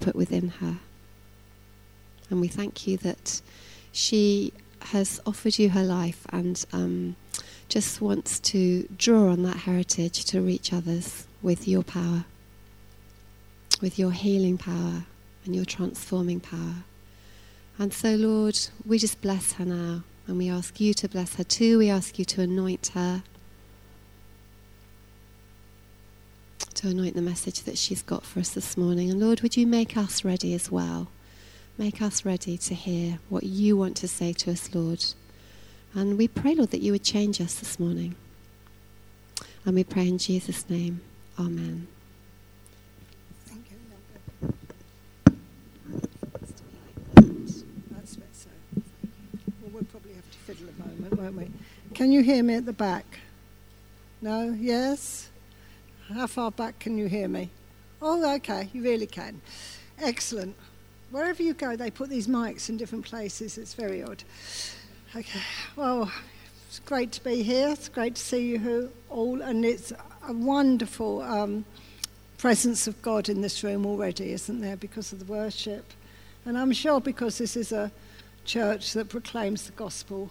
put within her. And we thank you that she has offered you her life and um, just wants to draw on that heritage to reach others with your power, with your healing power and your transforming power. And so, Lord, we just bless her now. And we ask you to bless her too. We ask you to anoint her, to anoint the message that she's got for us this morning. And Lord, would you make us ready as well? Make us ready to hear what you want to say to us, Lord. And we pray, Lord, that you would change us this morning. And we pray in Jesus' name. Amen. Thank you. That's better. Well, we'll probably have to fiddle a moment, won't we? Can you hear me at the back? No? Yes? How far back can you hear me? Oh, okay, you really can. Excellent. Wherever you go, they put these mics in different places. It's very odd. Okay, well, it's great to be here. It's great to see you all, and it's a wonderful um, presence of God in this room already, isn't there, because of the worship? And I'm sure because this is a church that proclaims the gospel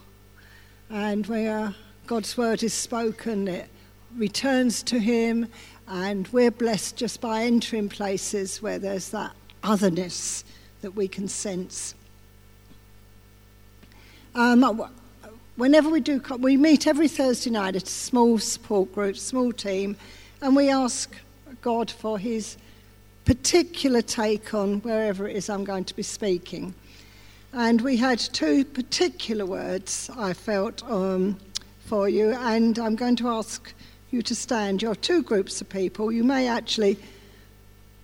and where God's word is spoken, it returns to Him, and we're blessed just by entering places where there's that otherness that we can sense. Um, whenever we do, we meet every Thursday night at a small support group, small team, and we ask God for His particular take on wherever it is I'm going to be speaking. And we had two particular words I felt um, for you, and I'm going to ask you to stand. You're two groups of people. You may actually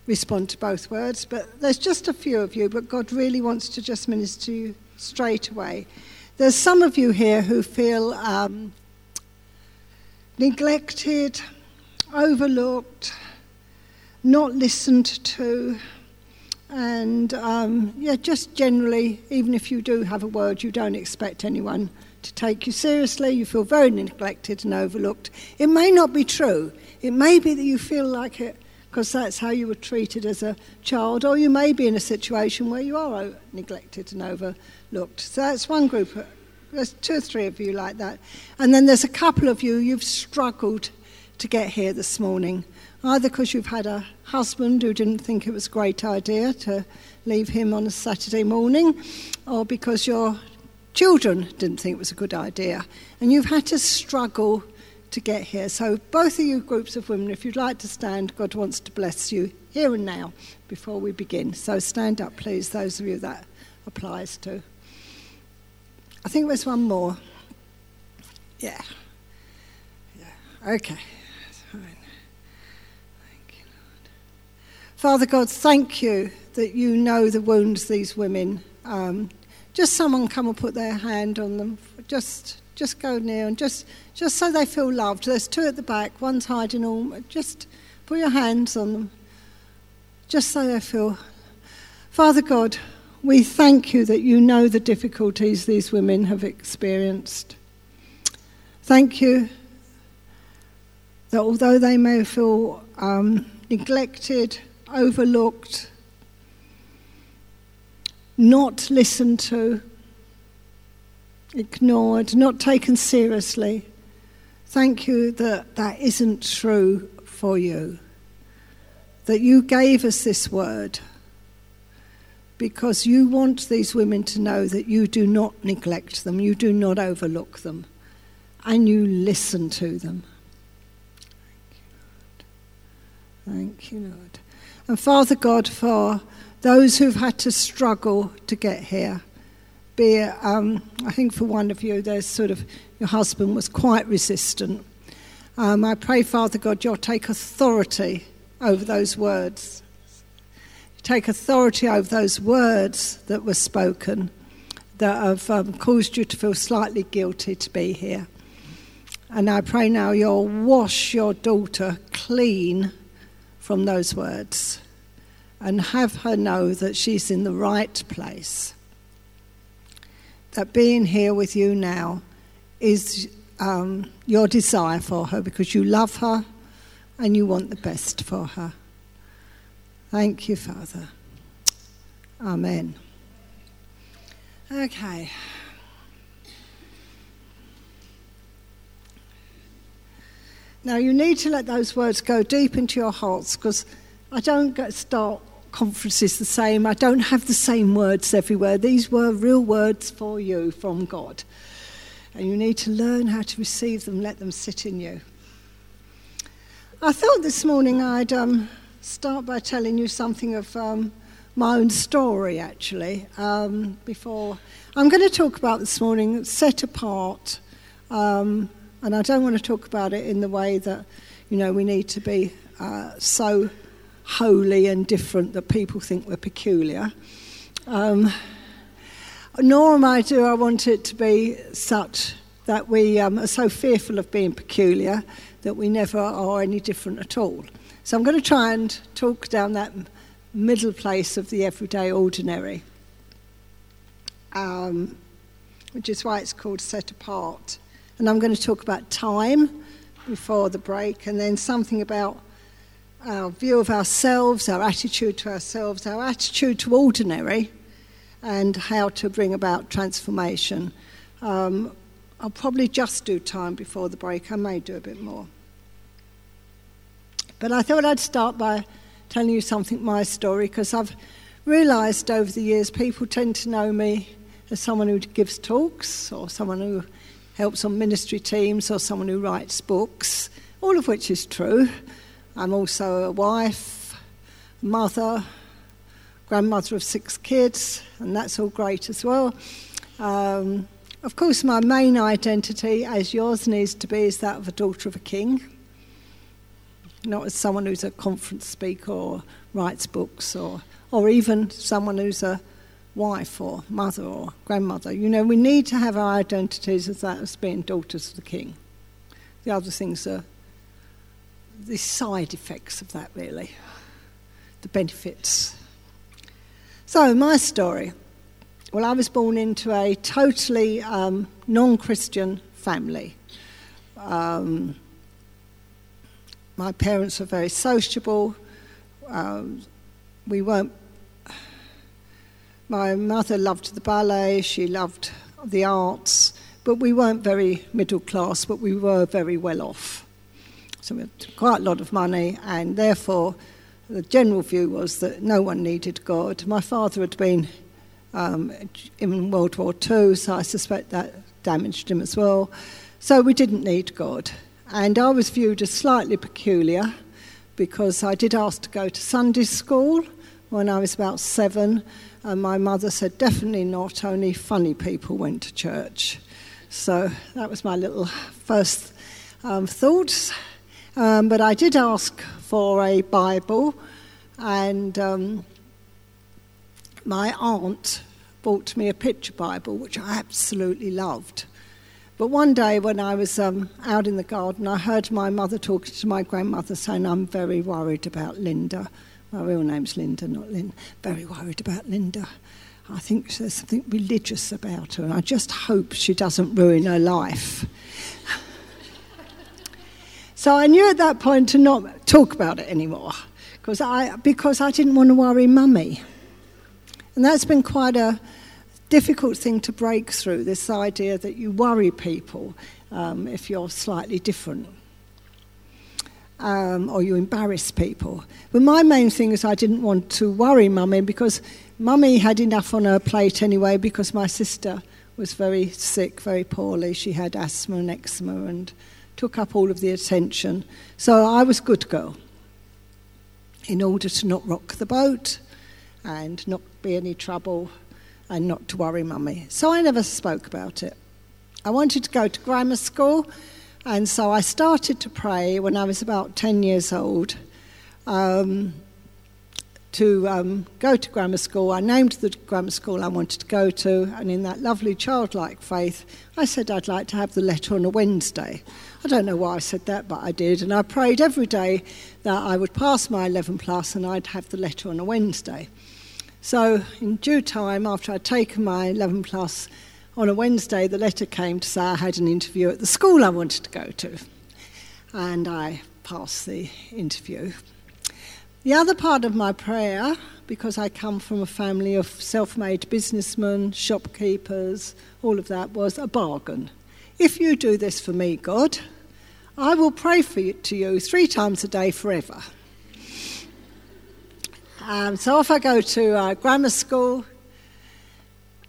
respond to both words, but there's just a few of you, but God really wants to just minister to you straight away. There's some of you here who feel um, neglected, overlooked, not listened to and um, yeah, just generally, even if you do have a word, you don't expect anyone to take you seriously. You feel very neglected and overlooked. It may not be true. It may be that you feel like it because that's how you were treated as a child, or you may be in a situation where you are neglected and overlooked. So that's one group. There's two or three of you like that. And then there's a couple of you, you've struggled to get here this morning either because you've had a husband who didn't think it was a great idea to leave him on a Saturday morning, or because your children didn't think it was a good idea, and you've had to struggle to get here. So, both of you groups of women, if you'd like to stand, God wants to bless you here and now before we begin. So, stand up, please, those of you that applies to. I think there's one more. Yeah. Yeah. Okay. Father God, thank you that you know the wounds these women. Um, just someone come and put their hand on them. Just, just go near and just, just so they feel loved. There's two at the back. One's hiding all. Just put your hands on them. Just so they feel. Father God, we thank you that you know the difficulties these women have experienced. Thank you that although they may feel um, neglected, overlooked, not listened to, ignored, not taken seriously. Thank you that that isn't true for you. That you gave us this word because you want these women to know that you do not neglect them, you do not overlook them, and you listen to them. Thank you, Lord. Thank you, Lord. And Father God, for those who've had to struggle to get here, be it, um, I think for one of you, there's sort of, your husband was quite resistant. Um, I pray, Father God, you'll take authority over those words. Take authority over those words that were spoken that have um, caused you to feel slightly guilty to be here. And I pray now you'll wash your daughter clean from those words and have her know that she's in the right place. That being here with you now is um, your desire for her because you love her and you want the best for her. Thank you, Father. Amen. Okay. Now, you need to let those words go deep into your hearts because I don't get start conferences the same. I don't have the same words everywhere. These were real words for you from God. And you need to learn how to receive them, let them sit in you. I thought this morning I'd um, start by telling you something of um, my own story, actually. Um, before I'm going to talk about this morning, set apart. Um, and I don't want to talk about it in the way that, you know, we need to be uh, so holy and different that people think we're peculiar. Um, nor am I do I want it to be such that we um, are so fearful of being peculiar that we never are any different at all. So I'm going to try and talk down that middle place of the everyday ordinary, um, which is why it's called set apart. And I'm going to talk about time before the break, and then something about our view of ourselves, our attitude to ourselves, our attitude to ordinary, and how to bring about transformation. Um, I'll probably just do time before the break. I may do a bit more. But I thought I'd start by telling you something, my story, because I've realised over the years people tend to know me as someone who gives talks or someone who helps on ministry teams or someone who writes books, all of which is true. I'm also a wife, mother, grandmother of six kids, and that's all great as well. Um, of course, my main identity, as yours needs to be, is that of a daughter of a king, not as someone who's a conference speaker or writes books, or, or even someone who's a wife or mother or grandmother. You know, we need to have our identities as that as being daughters of the king. The other things are the side effects of that, really, the benefits. So, my story. Well, I was born into a totally um, non Christian family. Um, my parents were very sociable. Um, we weren't. My mother loved the ballet, she loved the arts, but we weren't very middle class, but we were very well off. So we had quite a lot of money, and therefore the general view was that no one needed God. My father had been um, in World War II, so I suspect that damaged him as well. So we didn't need God. And I was viewed as slightly peculiar because I did ask to go to Sunday school when I was about seven, and my mother said definitely not, only funny people went to church. So that was my little first um, thoughts. Um, but I did ask for a Bible, and um, my aunt bought me a picture Bible, which I absolutely loved. But one day when I was um, out in the garden, I heard my mother talking to my grandmother saying, I'm very worried about Linda. My real name's Linda, not Lynn. Very worried about Linda. I think there's something religious about her, and I just hope she doesn't ruin her life. So I knew at that point to not talk about it anymore because I, because I didn't want to worry mummy. And that's been quite a difficult thing to break through this idea that you worry people um, if you're slightly different. Um, or you embarrass people. But my main thing is I didn't want to worry mummy because mummy had enough on her plate anyway because my sister was very sick, very poorly. She had asthma and eczema and took up all of the attention. So I was good girl in order to not rock the boat and not be any trouble and not to worry mummy. So I never spoke about it. I wanted to go to grammar school, and so I started to pray when I was about 10 years old. Um, to um, go to grammar school. I named the grammar school I wanted to go to, and in that lovely childlike faith, I said I'd like to have the letter on a Wednesday. I don't know why I said that, but I did. And I prayed every day that I would pass my 11 plus and I'd have the letter on a Wednesday. So, in due time, after I'd taken my 11 plus on a Wednesday, the letter came to say I had an interview at the school I wanted to go to. And I passed the interview. The other part of my prayer, because I come from a family of self made businessmen, shopkeepers, all of that, was a bargain. If you do this for me, God, I will pray for you, to you three times a day forever. Um, so off I go to uh, grammar school,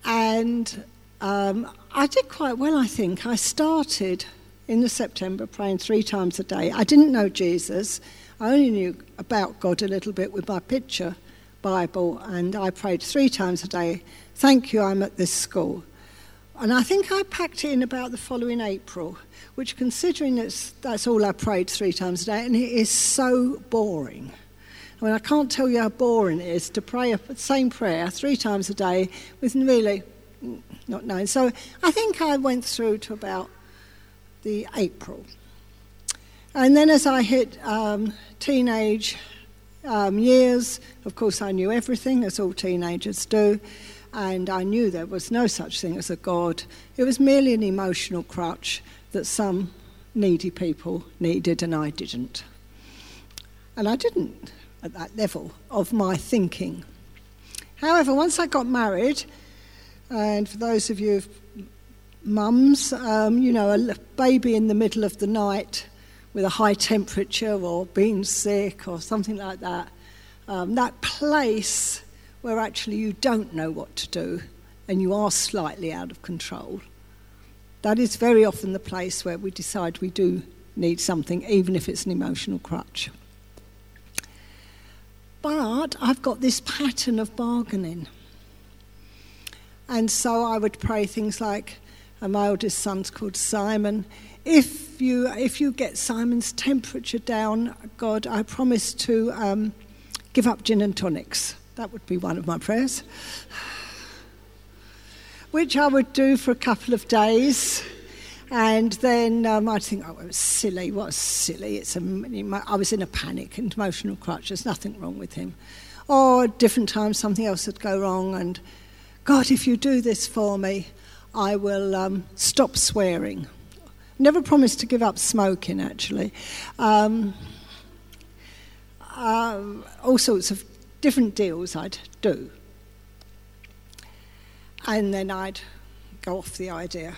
and um, I did quite well, I think. I started in the September praying three times a day. I didn't know Jesus. I only knew about God a little bit with my picture Bible, and I prayed three times a day. Thank you, I'm at this school. And I think I packed it in about the following April, which, considering that's, that's all I prayed three times a day, and it is so boring. I mean, I can't tell you how boring it is to pray the same prayer three times a day with really not knowing. So I think I went through to about the April. And then as I hit um, teenage um, years, of course, I knew everything, as all teenagers do, and I knew there was no such thing as a God. It was merely an emotional crutch that some needy people needed, and I didn't. And I didn't at that level of my thinking. However, once I got married, and for those of you mums, um, you know, a baby in the middle of the night with a high temperature or being sick or something like that, um, that place where actually you don't know what to do and you are slightly out of control, that is very often the place where we decide we do need something, even if it's an emotional crutch. But I've got this pattern of bargaining. And so I would pray things like, and my oldest son's called Simon. If you, if you get Simon's temperature down, God, I promise to um, give up gin and tonics. That would be one of my prayers. Which I would do for a couple of days. And then um, I'd think, oh, it was silly. What silly. It's a, I was in a panic and emotional crutch. There's nothing wrong with him. Or different times, something else would go wrong. And God, if you do this for me, I will um, stop swearing. Never promised to give up smoking, actually. Um, uh, all sorts of different deals I'd do. And then I'd go off the idea.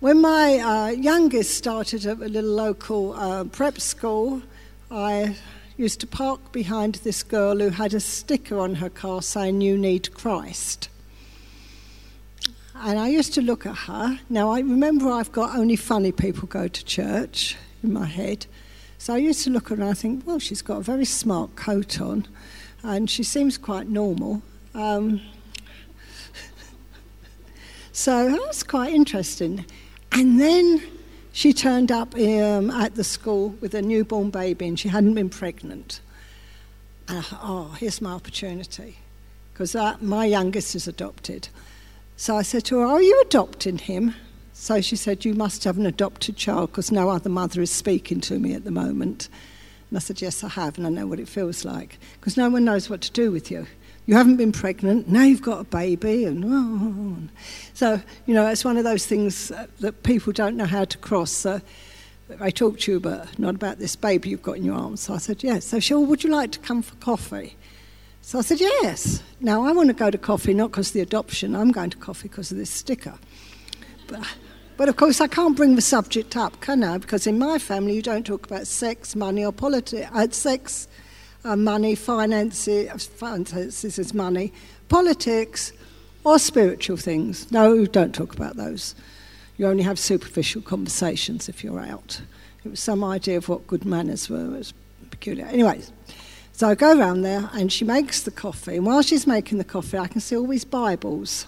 When my uh, youngest started at a little local uh, prep school, I used to park behind this girl who had a sticker on her car saying, You need Christ. And I used to look at her. Now, I remember I've got only funny people go to church in my head. So I used to look at her and I think, well, she's got a very smart coat on and she seems quite normal. Um, so that was quite interesting. And then she turned up um, at the school with a newborn baby and she hadn't been pregnant. And I thought, oh, here's my opportunity. Because my youngest is adopted. So I said to her, Are you adopting him? So she said, You must have an adopted child because no other mother is speaking to me at the moment. And I said, Yes, I have, and I know what it feels like because no one knows what to do with you you haven't been pregnant, now you've got a baby, and oh. so you know it's one of those things that people don't know how to cross. So I talked to you, but not about this baby you've got in your arms. So I said, yes. So she, would you like to come for coffee? So I said, yes. Now I want to go to coffee not because of the adoption. I'm going to coffee because of this sticker. But, but of course, I can't bring the subject up, can I? Because in my family, you don't talk about sex, money, or politics. Uh, sex, uh, money, finances, finances is money, politics, or spiritual things. No, don't talk about those. You only have superficial conversations if you're out. It was some idea of what good manners were. It was peculiar. Anyways, so I go around there and she makes the coffee. And while she's making the coffee, I can see all these Bibles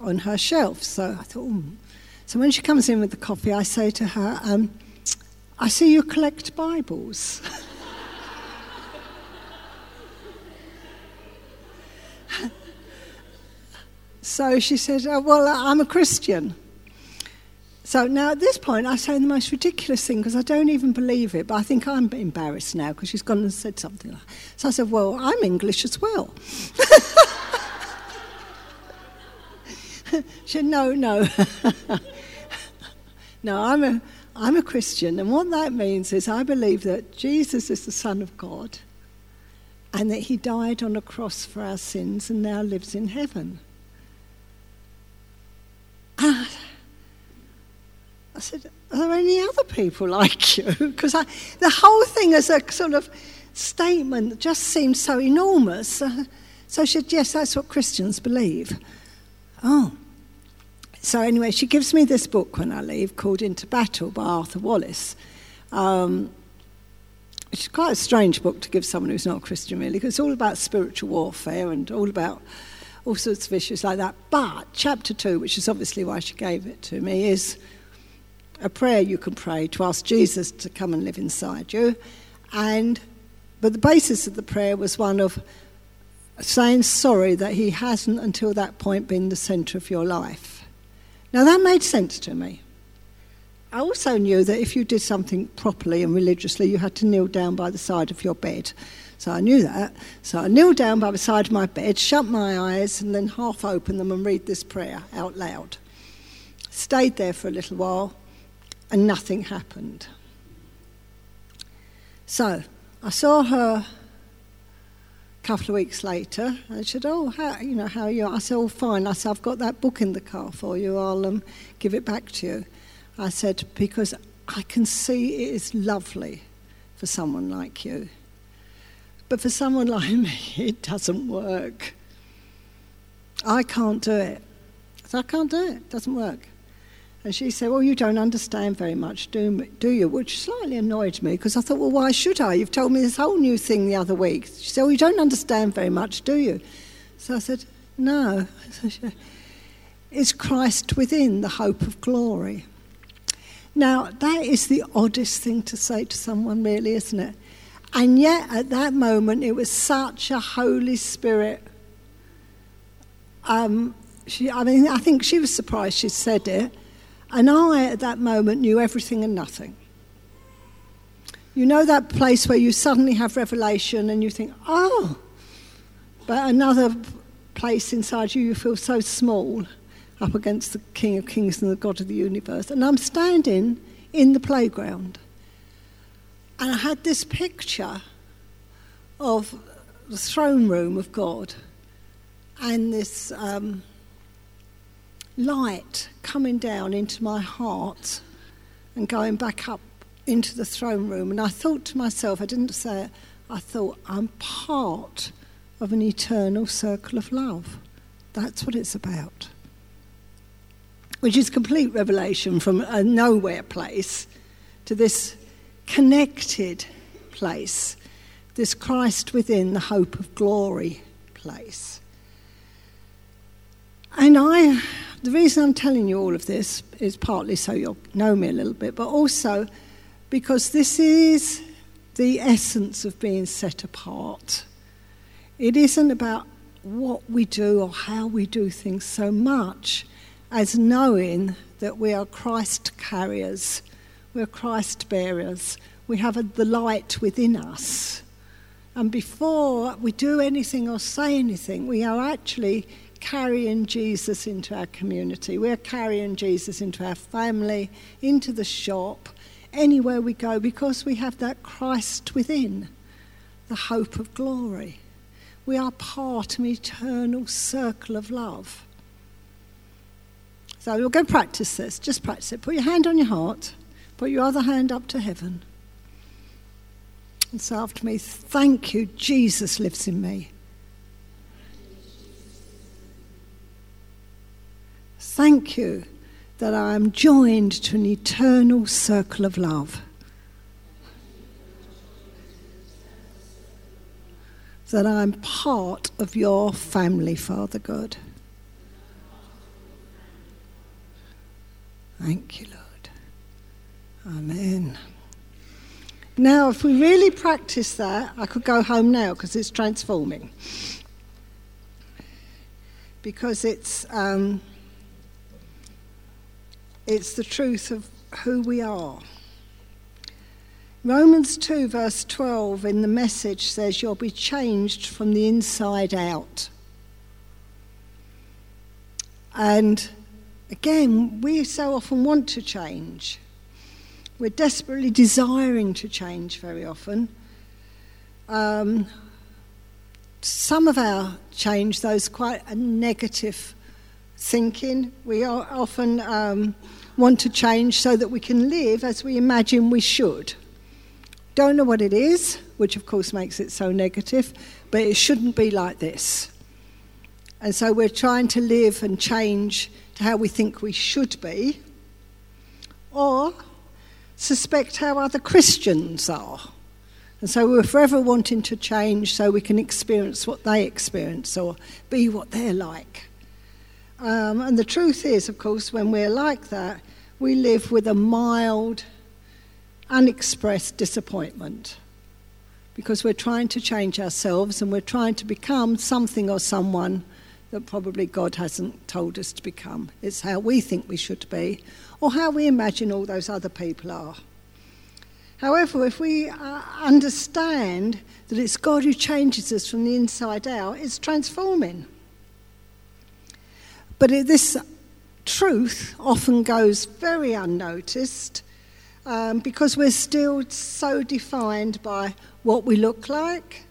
on her shelf. So I thought, hmm. so when she comes in with the coffee, I say to her, um, I see you collect Bibles. So she said, oh, Well, I'm a Christian. So now at this point, I say the most ridiculous thing because I don't even believe it, but I think I'm embarrassed now because she's gone and said something like. So I said, Well, I'm English as well. she said, No, no. no, I'm a, I'm a Christian, and what that means is I believe that Jesus is the Son of God and that he died on a cross for our sins and now lives in heaven. And I said, Are there any other people like you? Because the whole thing as a sort of statement just seemed so enormous. So she said, Yes, that's what Christians believe. Oh. So, anyway, she gives me this book when I leave called Into Battle by Arthur Wallis. Um, it's quite a strange book to give someone who's not a Christian, really, because it's all about spiritual warfare and all about all sorts of issues like that. But chapter two, which is obviously why she gave it to me, is a prayer you can pray to ask Jesus to come and live inside you. And but the basis of the prayer was one of saying sorry that he hasn't until that point been the centre of your life. Now that made sense to me. I also knew that if you did something properly and religiously, you had to kneel down by the side of your bed. So I knew that. So I kneeled down by the side of my bed, shut my eyes, and then half open them and read this prayer out loud. Stayed there for a little while, and nothing happened. So I saw her a couple of weeks later, I said, "Oh, how you know how are you?" I said, "Oh, fine." I said, "I've got that book in the car for you. I'll um, give it back to you." I said, "Because I can see it is lovely for someone like you, but for someone like me, it doesn't work. I can't do it. So I can't do it. It doesn't work." And she said, Well, you don't understand very much, do, do you? Which slightly annoyed me because I thought, Well, why should I? You've told me this whole new thing the other week. She said, Well, you don't understand very much, do you? So I said, No. Is Christ within the hope of glory? Now, that is the oddest thing to say to someone, really, isn't it? And yet, at that moment, it was such a Holy Spirit. Um, she, I mean, I think she was surprised she said it and I, at that moment, knew everything and nothing. You know that place where you suddenly have revelation and you think, oh, but another place inside you, you feel so small up against the King of Kings and the God of the universe. And I'm standing in the playground. And I had this picture of the throne room of God and this. Um, light coming down into my heart and going back up into the throne room. And I thought to myself, I didn't say it, I thought, I'm part of an eternal circle of love. That's what it's about. Which is complete revelation from a nowhere place to this connected place, this Christ within the hope of glory place. And I the reason I'm telling you all of this is partly so you'll know me a little bit, but also because this is the essence of being set apart. It isn't about what we do or how we do things so much as knowing that we are Christ carriers, we're Christ bearers, we have the light within us. And before we do anything or say anything, we are actually carrying Jesus into our community. We're carrying Jesus into our family, into the shop, anywhere we go, because we have that Christ within, the hope of glory. We are part of an eternal circle of love. So we'll go practice this. Just practice it. Put your hand on your heart, put your other hand up to heaven. And say after me, Thank you, Jesus lives in me. Thank you that I am joined to an eternal circle of love. That I'm part of your family, Father God. Thank you, Lord. Amen. Now, if we really practice that, I could go home now because it's transforming. Because it's. Um, it's the truth of who we are. Romans 2, verse 12 in the message says, You'll be changed from the inside out. And again, we so often want to change. We're desperately desiring to change very often. Um, some of our change, though, is quite a negative thinking. We often um, want to change so that we can live as we imagine we should. Don't know what it is, which of course makes it so negative, but it shouldn't be like this. And so we're trying to live and change to how we think we should be, or suspect how other Christians are. And so we're forever wanting to change so we can experience what they experience or be what they're like. Um, and the truth is, of course, when we're like that, we live with a mild, unexpressed disappointment because we're trying to change ourselves and we're trying to become something or someone that probably God hasn't told us to become. It's how we think we should be or how we imagine all those other people are. However, if we uh, understand that it's God who changes us from the inside out, it's transforming. But it, this truth often goes very unnoticed um, because we're still so defined by what we look like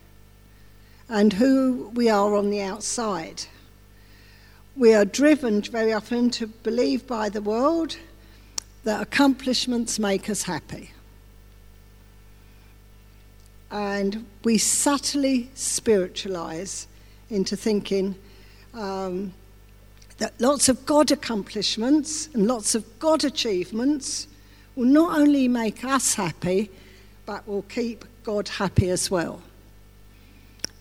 and who we are on the outside. We are driven very often to believe by the world that accomplishments make us happy. And we subtly spiritualize into thinking um, that lots of God accomplishments and lots of God achievements will not only make us happy, but will keep God happy as well.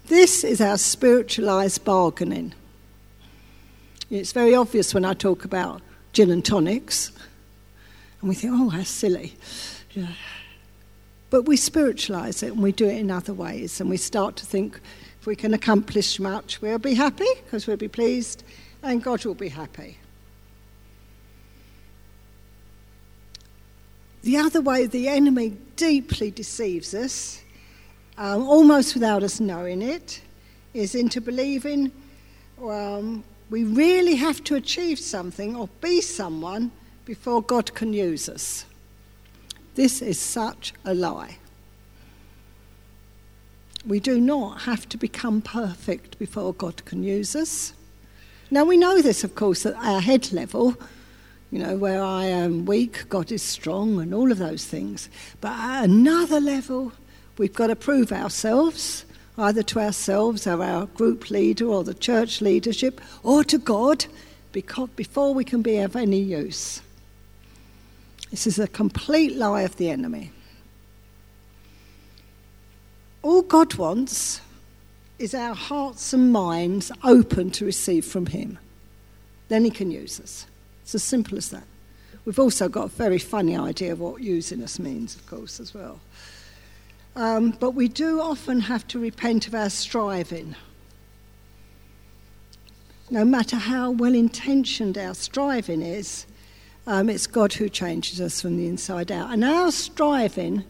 This is our spiritualized bargaining. It's very obvious when I talk about gin and tonics, and we think, oh, how silly. Yeah. But we spiritualize it and we do it in other ways, and we start to think if we can accomplish much, we'll be happy because we'll be pleased and God will be happy. The other way the enemy deeply deceives us, um, almost without us knowing it, is into believing um, we really have to achieve something or be someone before God can use us. This is such a lie. We do not have to become perfect before God can use us. Now, we know this, of course, at our head level, you know, where I am weak, God is strong, and all of those things. But at another level, we've got to prove ourselves, either to ourselves or our group leader or the church leadership, or to God, before we can be of any use. This is a complete lie of the enemy. All God wants is our hearts and minds open to receive from Him. Then He can use us. It's as simple as that. We've also got a very funny idea of what using us means, of course, as well. Um, but we do often have to repent of our striving. No matter how well intentioned our striving is, um, it's God who changes us from the inside out. And our striving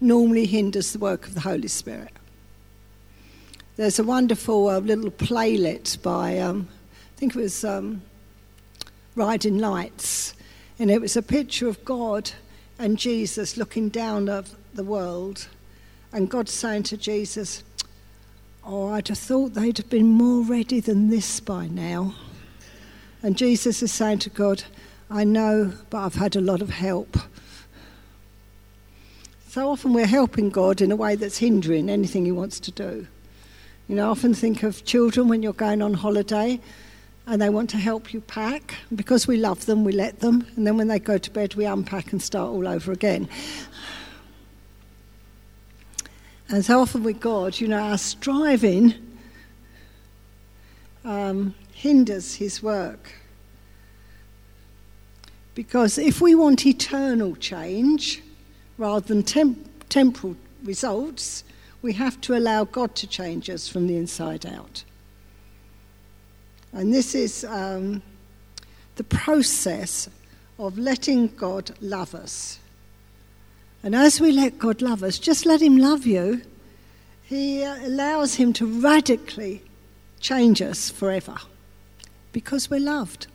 normally hinders the work of the Holy Spirit. There's a wonderful uh, little playlet by, um, I think it was um, Riding Lights, and it was a picture of God and Jesus looking down at the world, and God saying to Jesus, Oh, I'd have thought they'd have been more ready than this by now. And Jesus is saying to God, I know, but I've had a lot of help. So often we're helping God in a way that's hindering anything He wants to do. You know, I often think of children when you're going on holiday and they want to help you pack. Because we love them, we let them. And then when they go to bed, we unpack and start all over again. And so often with God, you know, our striving um, hinders his work. Because if we want eternal change rather than temp- temporal results, we have to allow God to change us from the inside out. And this is um, the process of letting God love us. And as we let God love us, just let Him love you, He uh, allows Him to radically change us forever because we're loved.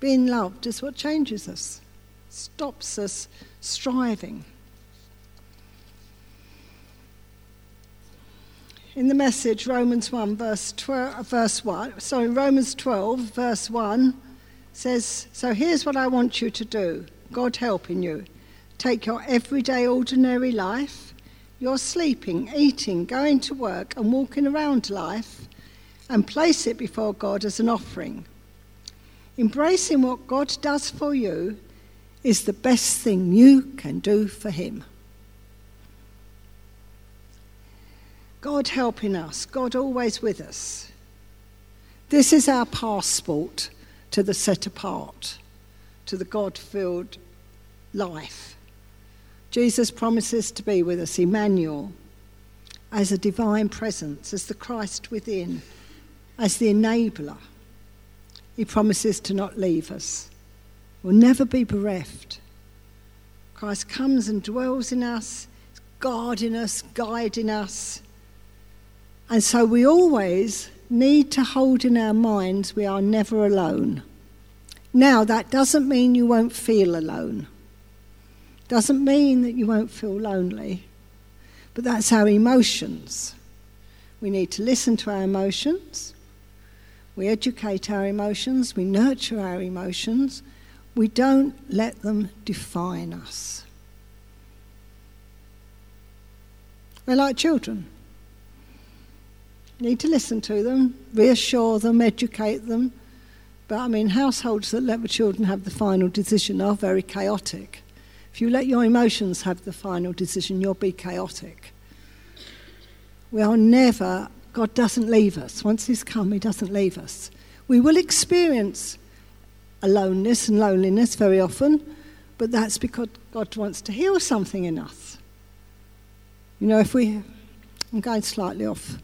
Being loved is what changes us. stops us striving. In the message, Romans 1, verse, 12, uh, verse 1, sorry, Romans 12, verse 1 says, So here's what I want you to do, God helping you. Take your everyday, ordinary life, your sleeping, eating, going to work, and walking around life, and place it before God as an offering. Embracing what God does for you is the best thing you can do for Him. God helping us, God always with us. This is our passport to the set apart, to the God filled life. Jesus promises to be with us, Emmanuel, as a divine presence, as the Christ within, as the enabler. He promises to not leave us. We'll never be bereft. Christ comes and dwells in us, guarding us, guiding us. And so we always need to hold in our minds we are never alone. Now, that doesn't mean you won't feel alone, doesn't mean that you won't feel lonely, but that's our emotions. We need to listen to our emotions. We educate our emotions, we nurture our emotions, we don't let them define us. We're like children need to listen to them, reassure them, educate them. But I mean, households that let the children have the final decision are very chaotic. If you let your emotions have the final decision, you'll be chaotic. We are never, God doesn't leave us. Once He's come, He doesn't leave us. We will experience aloneness and loneliness very often, but that's because God wants to heal something in us. You know, if we, I'm going slightly off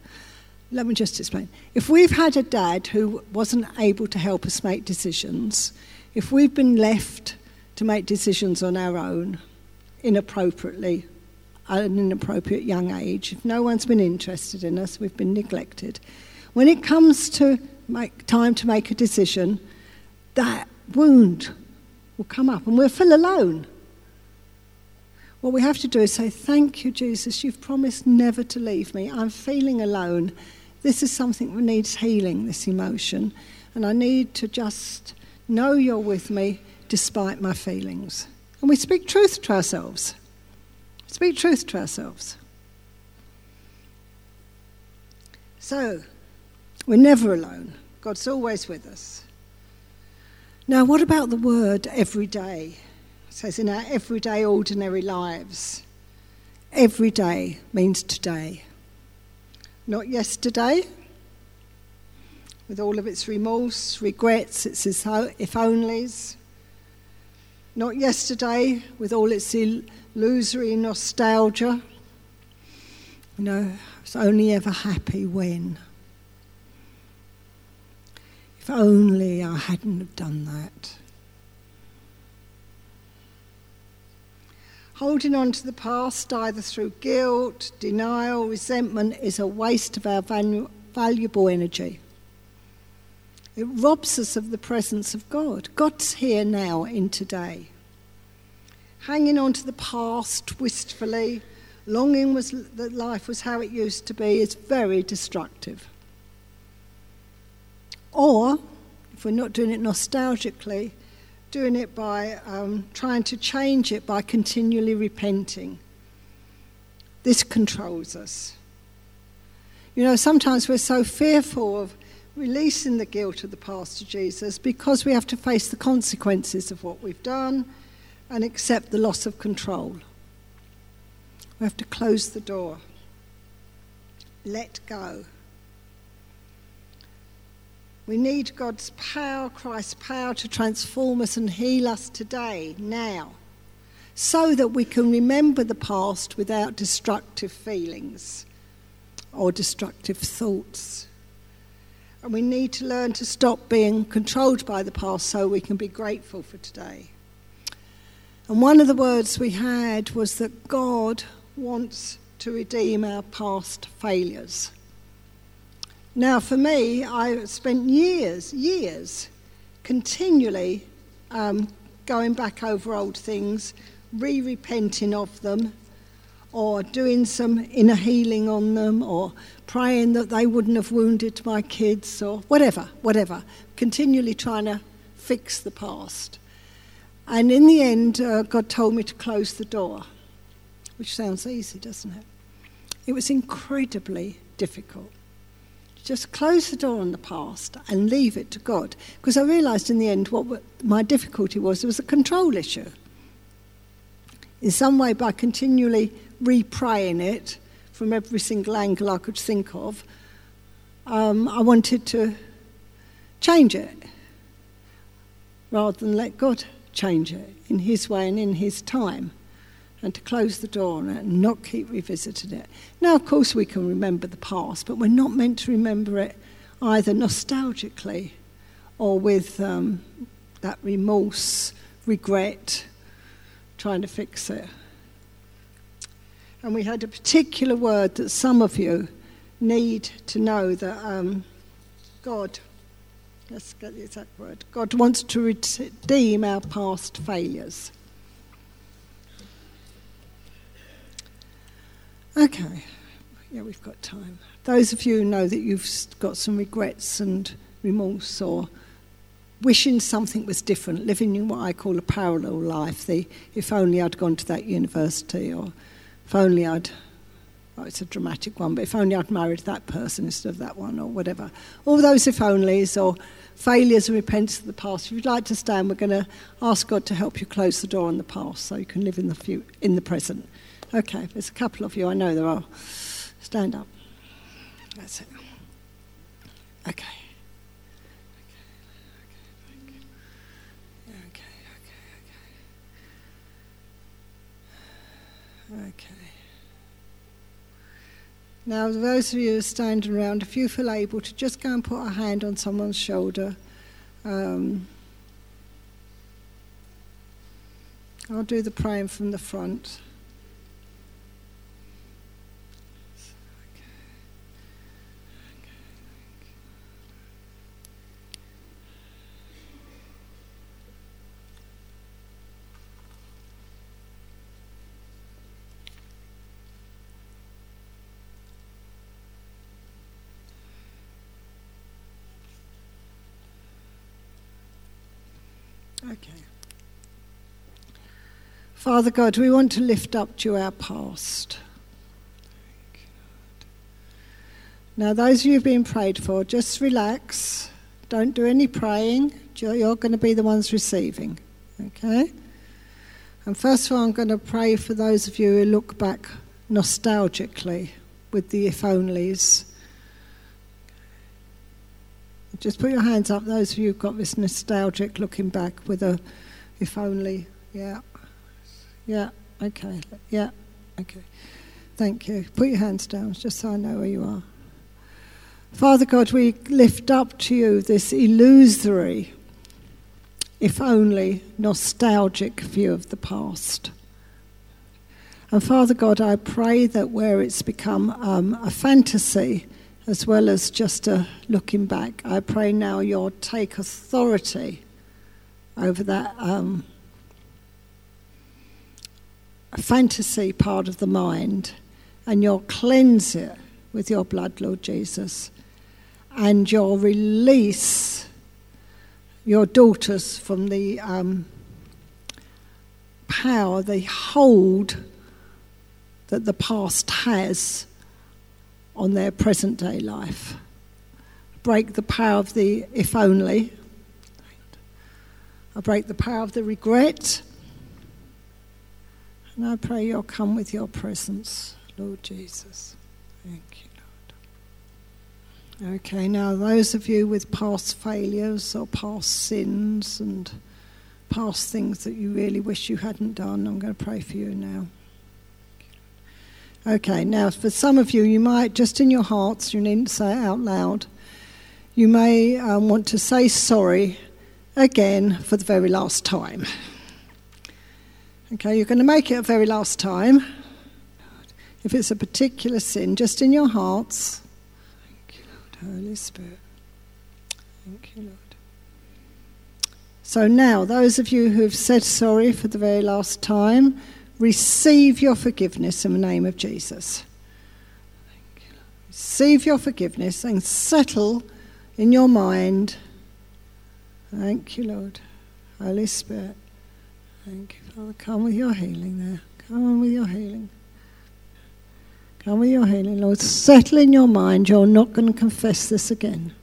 let me just explain. If we've had a dad who wasn't able to help us make decisions, if we've been left to make decisions on our own inappropriately at an inappropriate young age, if no one's been interested in us, we've been neglected. When it comes to make time to make a decision, that wound will come up and we'll feel alone. What we have to do is say, Thank you, Jesus, you've promised never to leave me. I'm feeling alone. This is something that needs healing, this emotion. And I need to just know you're with me despite my feelings. And we speak truth to ourselves. Speak truth to ourselves. So, we're never alone. God's always with us. Now, what about the word every day? It says in our everyday, ordinary lives. Every day means today not yesterday, with all of its remorse, regrets, its if onlys. Not yesterday, with all its illusory nostalgia. You know, I was only ever happy when. If only I hadn't have done that. Holding on to the past, either through guilt, denial, resentment, is a waste of our valu- valuable energy. It robs us of the presence of God. God's here now in today. Hanging on to the past wistfully, longing was, that life was how it used to be, is very destructive. Or, if we're not doing it nostalgically, doing it by um, trying to change it by continually repenting. This controls us. You know, sometimes we're so fearful of releasing the guilt of the past to Jesus because we have to face the consequences of what we've done and accept the loss of control. We have to close the door, let go. We need God's power, Christ's power to transform us and heal us today, now, so that we can remember the past without destructive feelings or destructive thoughts. And we need to learn to stop being controlled by the past so we can be grateful for today. And one of the words we had was that God wants to redeem our past failures. Now, for me, I spent years, years continually um, going back over old things, re repenting of them, or doing some inner healing on them, or praying that they wouldn't have wounded my kids, or whatever, whatever. Continually trying to fix the past. And in the end, uh, God told me to close the door, which sounds easy, doesn't it? It was incredibly difficult. Just close the door on the past and leave it to God. Because I realised in the end what my difficulty was, it was a control issue. In some way, by continually repraying it from every single angle I could think of, um, I wanted to change it rather than let God change it in His way and in His time, and to close the door on it and not keep revisiting it. Now, of course, we can remember the past, but we're not meant to remember it either nostalgically or with um, that remorse, regret, trying to fix it. And we had a particular word that some of you need to know that um, God Let's get the exact word. God wants to redeem our past failures. Okay, yeah, we've got time. Those of you know that you've got some regrets and remorse or wishing something was different, living in what I call a parallel life. The if only I'd gone to that university, or if only I'd oh, it's a dramatic one, but if only I'd married that person instead of that one, or whatever. All those if onlys, or failures and repentance of the past. If you'd like to stand, we're going to ask God to help you close the door on the past so you can live in the, few, in the present. Okay, there's a couple of you, I know there are. Stand up. That's it. Okay. Okay, okay, okay. Okay. Now, those of you standing around, if you feel able to just go and put a hand on someone's shoulder. Um, I'll do the praying from the front. Okay. Father God, we want to lift up to our past. Now, those of you who've been prayed for, just relax. Don't do any praying. You're going to be the ones receiving. Okay? And first of all, I'm going to pray for those of you who look back nostalgically with the if onlys just put your hands up, those of you who've got this nostalgic looking back with a if only. Yeah. Yeah. Okay. Yeah. Okay. Thank you. Put your hands down just so I know where you are. Father God, we lift up to you this illusory, if only nostalgic view of the past. And Father God, I pray that where it's become um, a fantasy, as well as just a looking back. I pray now you'll take authority over that um, fantasy part of the mind and you'll cleanse it with your blood, Lord Jesus, and you'll release your daughters from the um, power, the hold that the past has on their present day life. Break the power of the if only. I break the power of the regret. And I pray you'll come with your presence, Lord Jesus. Thank you, Lord. Okay, now those of you with past failures or past sins and past things that you really wish you hadn't done, I'm going to pray for you now. Okay, now for some of you, you might, just in your hearts, you needn't say it out loud, you may um, want to say sorry again for the very last time. Okay, you're going to make it a very last time. If it's a particular sin, just in your hearts. Thank you, Lord, Holy Spirit. Thank you, Lord. So now, those of you who've said sorry for the very last time, receive your forgiveness in the name of Jesus. You, Receive your forgiveness and settle in your mind. Thank you, Lord. Holy Spirit. Thank you, Father. Come with your healing there. Come on with your healing. Come with your healing, Lord. Settle in your mind you're not going to confess this again.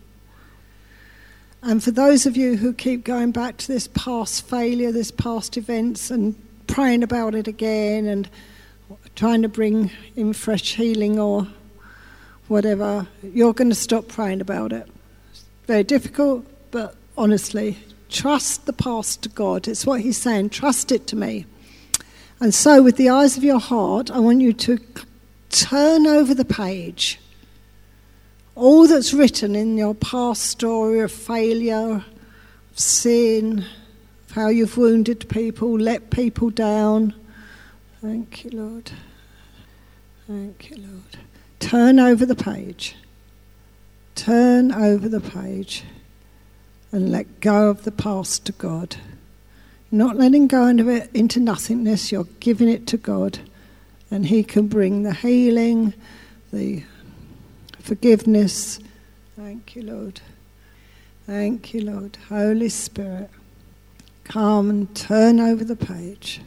And for those of you who keep going back to this past failure, this past events, and praying about it again and trying to bring in fresh healing or whatever, you're going to stop praying about it. It's very difficult, but honestly, trust the past to God. It's what He's saying. Trust it to me. And so, with the eyes of your heart, I want you to turn over the page. All that's written in your past story of failure, of sin, of how you've wounded people, let people down. Thank you, Lord. Thank you, Lord. Turn over the page. Turn over the page and let go of the past to God. Not letting go of it into nothingness, you're giving it to God, and He can bring the healing, the forgiveness. Thank you, Lord. Thank you, Lord. Holy Spirit, come and turn over the page.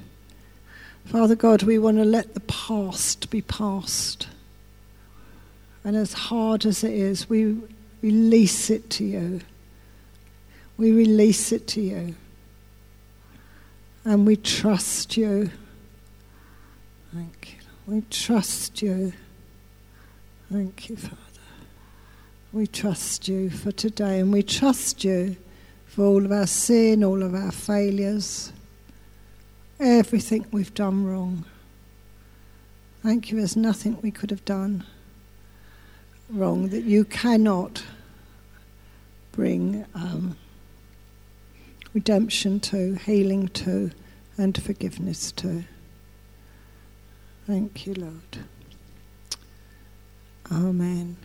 Father God, we want to let the past be past. And as hard as it is, we release it to you. We release it to you. And we trust you. Thank you. We trust you. Thank you, Father. We trust you for today, and we trust you for all of our sin, all of our failures, everything we've done wrong. Thank you, there's nothing we could have done wrong that you cannot bring um, redemption to, healing to, and forgiveness to. Thank you, Lord. Amen.